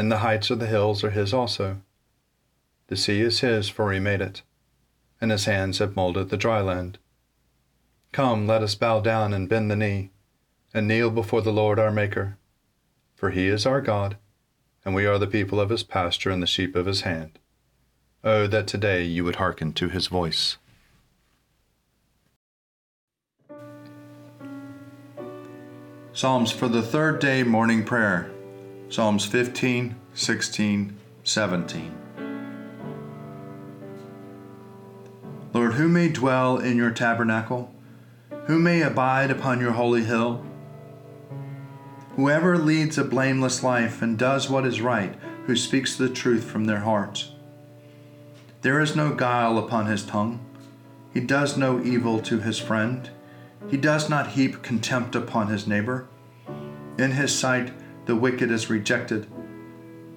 and the heights of the hills are his also. The sea is his, for he made it, and his hands have molded the dry land. Come, let us bow down and bend the knee, and kneel before the Lord our Maker. For he is our God, and we are the people of his pasture and the sheep of his hand. Oh, that today you would hearken to his voice. Psalms for the third day morning prayer. Psalms 15, 16, 17. Lord, who may dwell in your tabernacle? Who may abide upon your holy hill? Whoever leads a blameless life and does what is right, who speaks the truth from their hearts. There is no guile upon his tongue. He does no evil to his friend. He does not heap contempt upon his neighbor. In his sight, the wicked is rejected,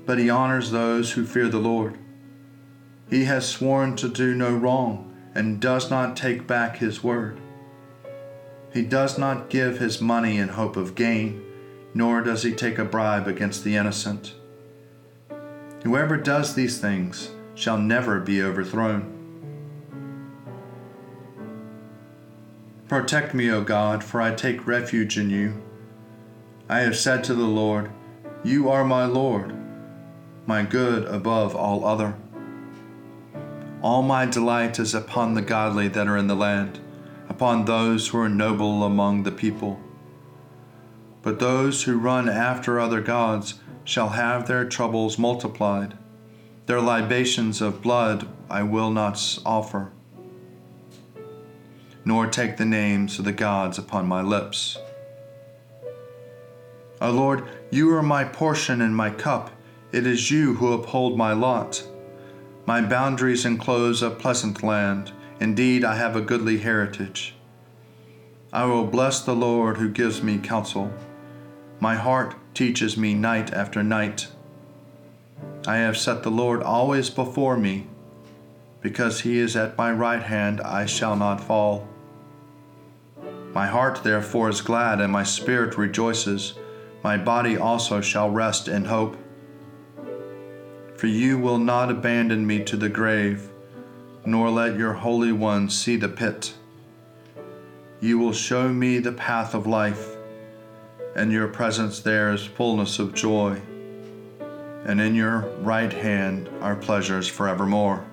but he honors those who fear the Lord. He has sworn to do no wrong and does not take back his word. He does not give his money in hope of gain, nor does he take a bribe against the innocent. Whoever does these things shall never be overthrown. Protect me, O God, for I take refuge in you. I have said to the Lord, You are my Lord, my good above all other. All my delight is upon the godly that are in the land, upon those who are noble among the people. But those who run after other gods shall have their troubles multiplied. Their libations of blood I will not offer nor take the names of the gods upon my lips. O Lord, you are my portion and my cup. It is you who uphold my lot. My boundaries enclose a pleasant land. Indeed, I have a goodly heritage. I will bless the Lord who gives me counsel. My heart teaches me night after night. I have set the Lord always before me. Because he is at my right hand, I shall not fall. My heart therefore is glad, and my spirit rejoices. My body also shall rest in hope. For you will not abandon me to the grave, nor let your Holy One see the pit. You will show me the path of life, and your presence there is fullness of joy, and in your right hand are pleasures forevermore.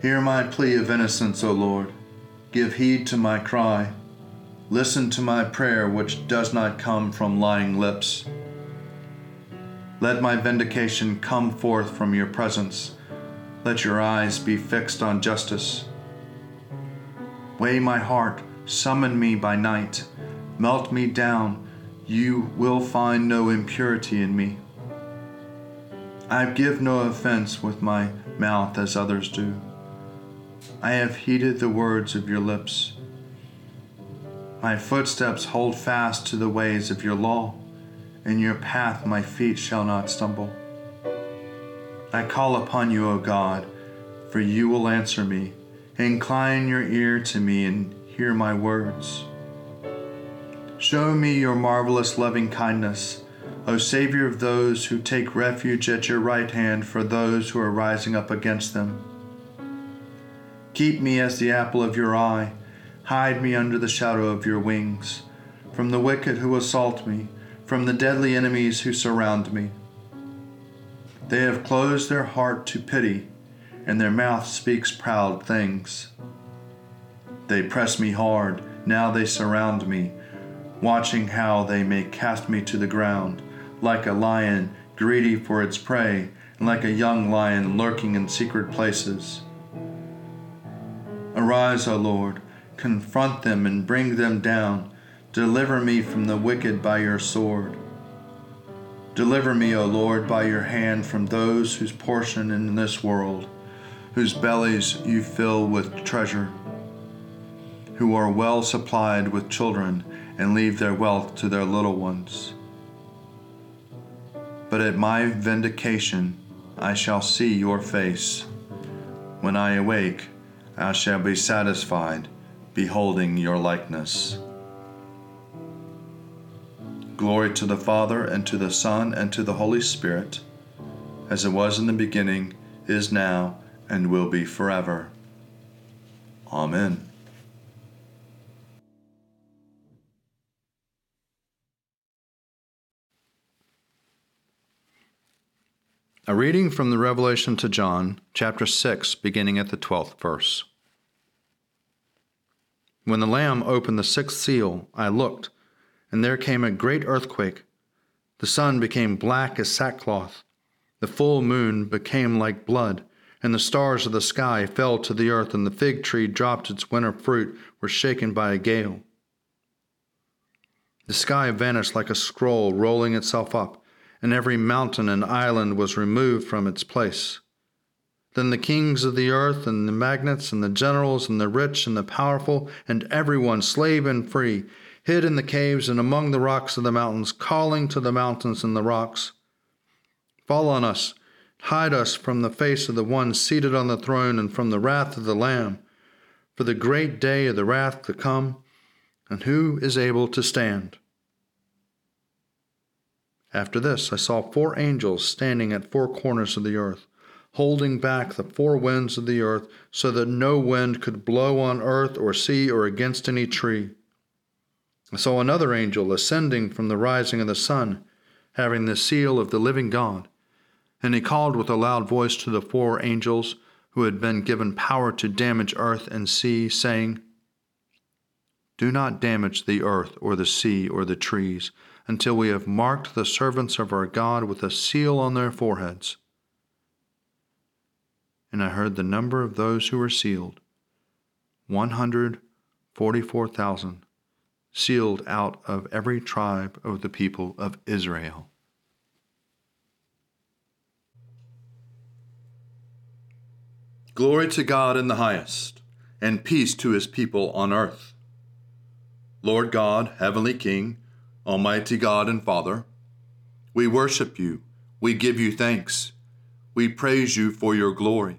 Hear my plea of innocence, O Lord. Give heed to my cry. Listen to my prayer, which does not come from lying lips. Let my vindication come forth from your presence. Let your eyes be fixed on justice. Weigh my heart, summon me by night, melt me down. You will find no impurity in me. I give no offense with my mouth as others do. I have heeded the words of your lips. My footsteps hold fast to the ways of your law. In your path my feet shall not stumble. I call upon you, O God, for you will answer me. Incline your ear to me and hear my words. Show me your marvelous loving kindness, O Savior of those who take refuge at your right hand for those who are rising up against them. Keep me as the apple of your eye. Hide me under the shadow of your wings. From the wicked who assault me, from the deadly enemies who surround me. They have closed their heart to pity, and their mouth speaks proud things. They press me hard, now they surround me, watching how they may cast me to the ground, like a lion greedy for its prey, and like a young lion lurking in secret places. Arise, O Lord, confront them and bring them down. Deliver me from the wicked by your sword. Deliver me, O Lord, by your hand from those whose portion in this world, whose bellies you fill with treasure, who are well supplied with children and leave their wealth to their little ones. But at my vindication I shall see your face. When I awake, I shall be satisfied, beholding your likeness. Glory to the Father, and to the Son, and to the Holy Spirit, as it was in the beginning, is now, and will be forever. Amen. A reading from the Revelation to John, chapter 6, beginning at the 12th verse. When the Lamb opened the sixth seal, I looked, and there came a great earthquake. The sun became black as sackcloth, the full moon became like blood, and the stars of the sky fell to the earth, and the fig tree dropped its winter fruit, were shaken by a gale. The sky vanished like a scroll rolling itself up and every mountain and island was removed from its place. Then the kings of the earth, and the magnates, and the generals, and the rich, and the powerful, and everyone, slave and free, hid in the caves and among the rocks of the mountains, calling to the mountains and the rocks Fall on us, hide us from the face of the one seated on the throne, and from the wrath of the Lamb, for the great day of the wrath to come, and who is able to stand? After this, I saw four angels standing at four corners of the earth, holding back the four winds of the earth, so that no wind could blow on earth or sea or against any tree. I saw another angel ascending from the rising of the sun, having the seal of the living God. And he called with a loud voice to the four angels who had been given power to damage earth and sea, saying, Do not damage the earth or the sea or the trees until we have marked the servants of our God with a seal on their foreheads. And I heard the number of those who were sealed 144,000, sealed out of every tribe of the people of Israel. Glory to God in the highest, and peace to his people on earth. Lord God, Heavenly King, Almighty God and Father, we worship you, we give you thanks, we praise you for your glory.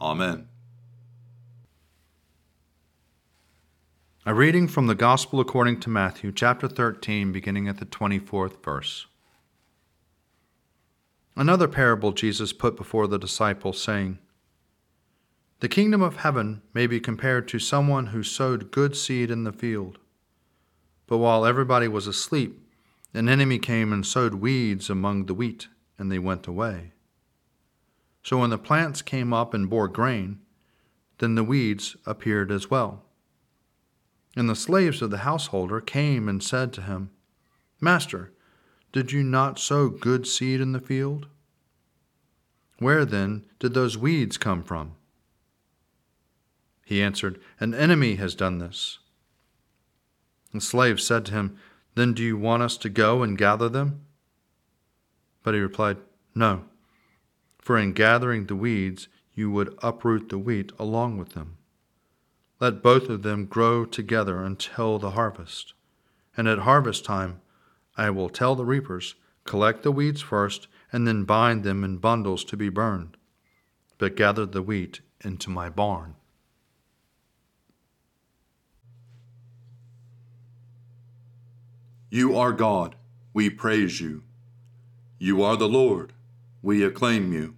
Amen. A reading from the Gospel according to Matthew, chapter 13, beginning at the 24th verse. Another parable Jesus put before the disciples, saying, The kingdom of heaven may be compared to someone who sowed good seed in the field. But while everybody was asleep, an enemy came and sowed weeds among the wheat, and they went away. So when the plants came up and bore grain, then the weeds appeared as well. And the slaves of the householder came and said to him, Master, did you not sow good seed in the field? Where then did those weeds come from? He answered, An enemy has done this. The slave said to him, Then do you want us to go and gather them? But he replied, No, for in gathering the weeds you would uproot the wheat along with them. Let both of them grow together until the harvest. And at harvest time, I will tell the reapers, Collect the weeds first, and then bind them in bundles to be burned, but gather the wheat into my barn. You are God, we praise you. You are the Lord, we acclaim you.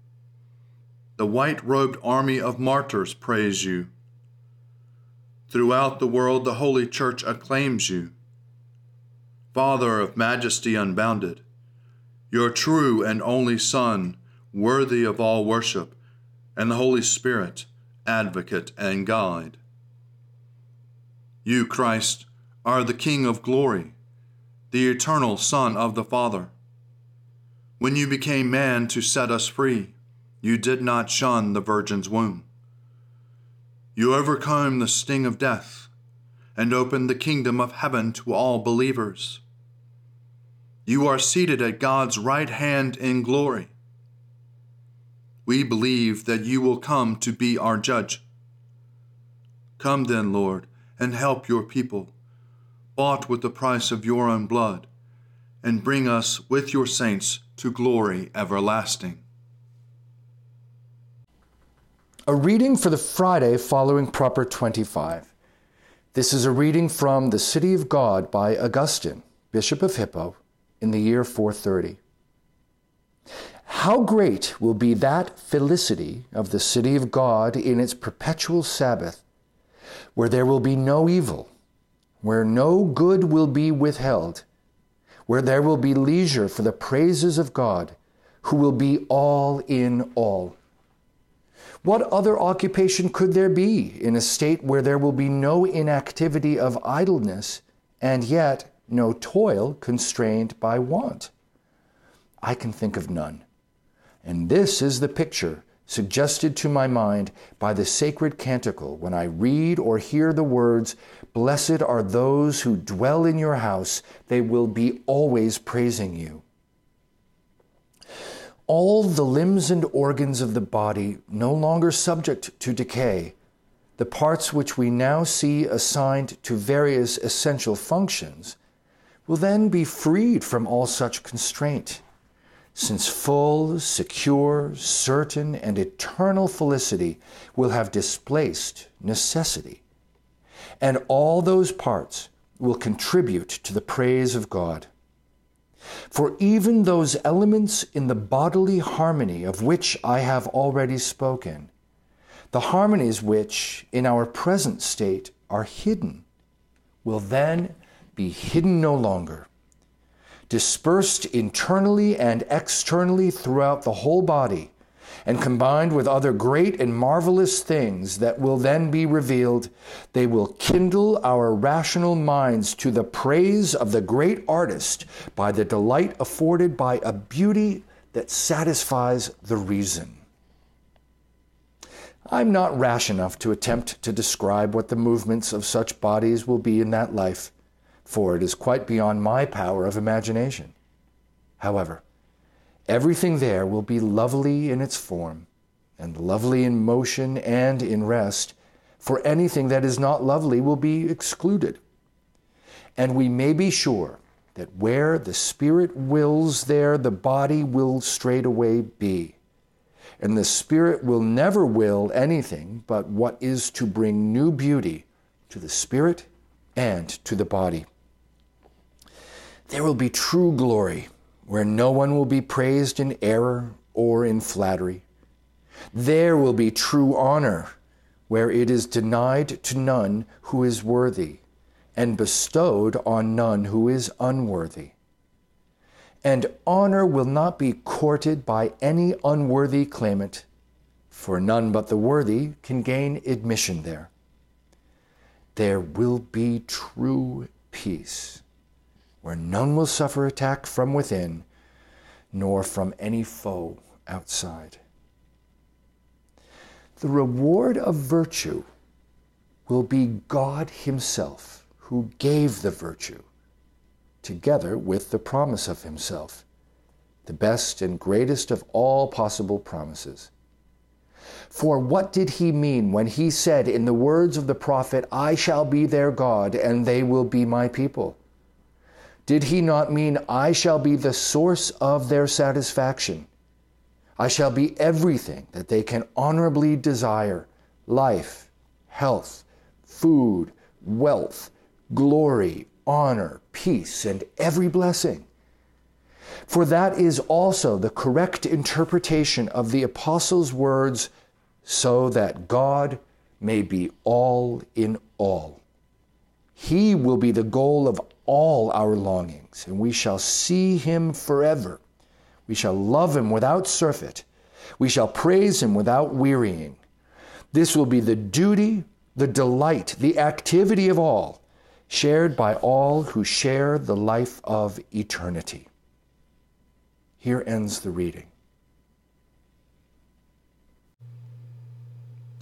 The white robed army of martyrs praise you. Throughout the world, the Holy Church acclaims you. Father of majesty unbounded, your true and only Son, worthy of all worship, and the Holy Spirit, advocate and guide. You, Christ, are the King of glory, the eternal Son of the Father. When you became man to set us free, you did not shun the Virgin's womb. You overcame the sting of death and opened the kingdom of heaven to all believers. You are seated at God's right hand in glory. We believe that you will come to be our judge. Come then, Lord, and help your people bought with the price of your own blood, and bring us with your saints to glory everlasting. A reading for the Friday following Proper 25. This is a reading from The City of God by Augustine, Bishop of Hippo, in the year 430. How great will be that felicity of the city of God in its perpetual Sabbath, where there will be no evil where no good will be withheld, where there will be leisure for the praises of God, who will be all in all. What other occupation could there be in a state where there will be no inactivity of idleness and yet no toil constrained by want? I can think of none. And this is the picture suggested to my mind by the sacred canticle when I read or hear the words, Blessed are those who dwell in your house, they will be always praising you. All the limbs and organs of the body no longer subject to decay, the parts which we now see assigned to various essential functions, will then be freed from all such constraint since full, secure, certain, and eternal felicity will have displaced necessity. And all those parts will contribute to the praise of God. For even those elements in the bodily harmony of which I have already spoken, the harmonies which in our present state are hidden, will then be hidden no longer. Dispersed internally and externally throughout the whole body, and combined with other great and marvelous things that will then be revealed, they will kindle our rational minds to the praise of the great artist by the delight afforded by a beauty that satisfies the reason. I'm not rash enough to attempt to describe what the movements of such bodies will be in that life for it is quite beyond my power of imagination. However, everything there will be lovely in its form, and lovely in motion and in rest, for anything that is not lovely will be excluded. And we may be sure that where the Spirit wills, there the body will straightway be. And the Spirit will never will anything but what is to bring new beauty to the Spirit and to the body. There will be true glory where no one will be praised in error or in flattery. There will be true honor where it is denied to none who is worthy and bestowed on none who is unworthy. And honor will not be courted by any unworthy claimant, for none but the worthy can gain admission there. There will be true peace where none will suffer attack from within, nor from any foe outside. The reward of virtue will be God Himself who gave the virtue, together with the promise of Himself, the best and greatest of all possible promises. For what did he mean when he said in the words of the prophet, I shall be their God and they will be my people? Did he not mean, I shall be the source of their satisfaction? I shall be everything that they can honorably desire life, health, food, wealth, glory, honor, peace, and every blessing. For that is also the correct interpretation of the Apostle's words, so that God may be all in all. He will be the goal of all our longings, and we shall see Him forever. We shall love Him without surfeit. We shall praise Him without wearying. This will be the duty, the delight, the activity of all, shared by all who share the life of eternity. Here ends the reading.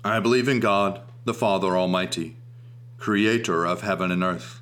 I believe in God, the Father Almighty, creator of heaven and earth.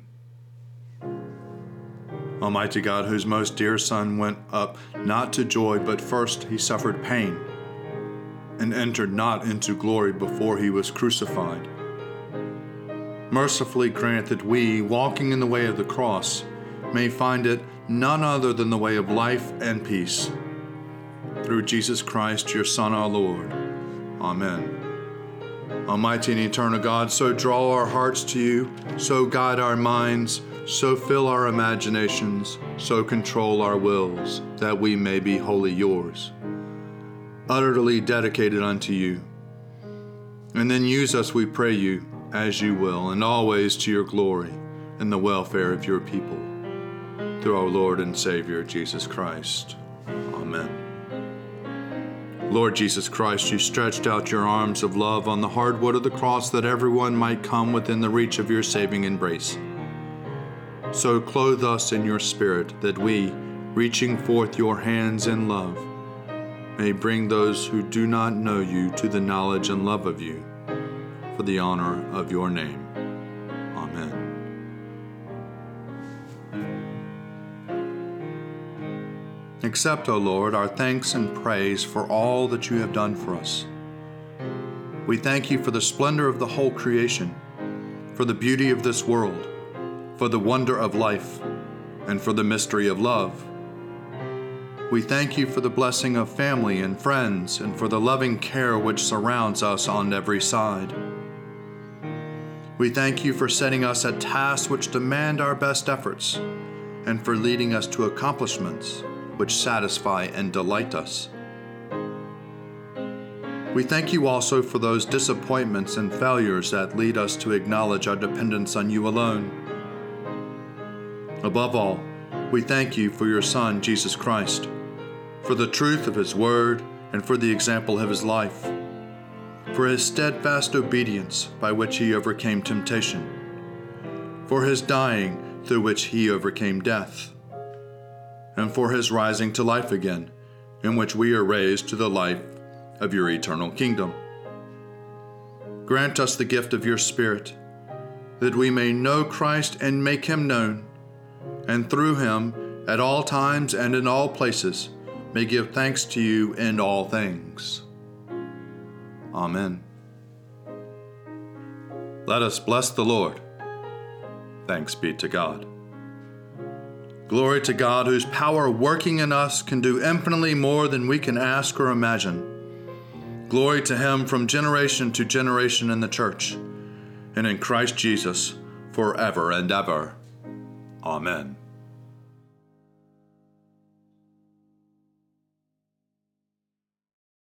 Almighty God, whose most dear Son went up not to joy, but first he suffered pain, and entered not into glory before he was crucified. Mercifully grant that we, walking in the way of the cross, may find it none other than the way of life and peace. Through Jesus Christ, your Son, our Lord. Amen. Almighty and eternal God, so draw our hearts to you, so guide our minds, so fill our imaginations, so control our wills, that we may be wholly yours, utterly dedicated unto you. And then use us, we pray you, as you will, and always to your glory and the welfare of your people through our Lord and Savior Jesus Christ. Amen. Lord Jesus Christ, you stretched out your arms of love on the hard wood of the cross that everyone might come within the reach of your saving embrace. So clothe us in your spirit that we, reaching forth your hands in love, may bring those who do not know you to the knowledge and love of you for the honor of your name. Amen. Accept, O Lord, our thanks and praise for all that you have done for us. We thank you for the splendor of the whole creation, for the beauty of this world, for the wonder of life, and for the mystery of love. We thank you for the blessing of family and friends and for the loving care which surrounds us on every side. We thank you for setting us at tasks which demand our best efforts and for leading us to accomplishments which satisfy and delight us. We thank you also for those disappointments and failures that lead us to acknowledge our dependence on you alone. Above all, we thank you for your Son, Jesus Christ, for the truth of his word and for the example of his life, for his steadfast obedience by which he overcame temptation, for his dying through which he overcame death, and for his rising to life again, in which we are raised to the life of your eternal kingdom. Grant us the gift of your Spirit, that we may know Christ and make him known, and through him, at all times and in all places, may give thanks to you in all things. Amen. Let us bless the Lord. Thanks be to God. Glory to God, whose power working in us can do infinitely more than we can ask or imagine. Glory to him from generation to generation in the church, and in Christ Jesus forever and ever. Amen.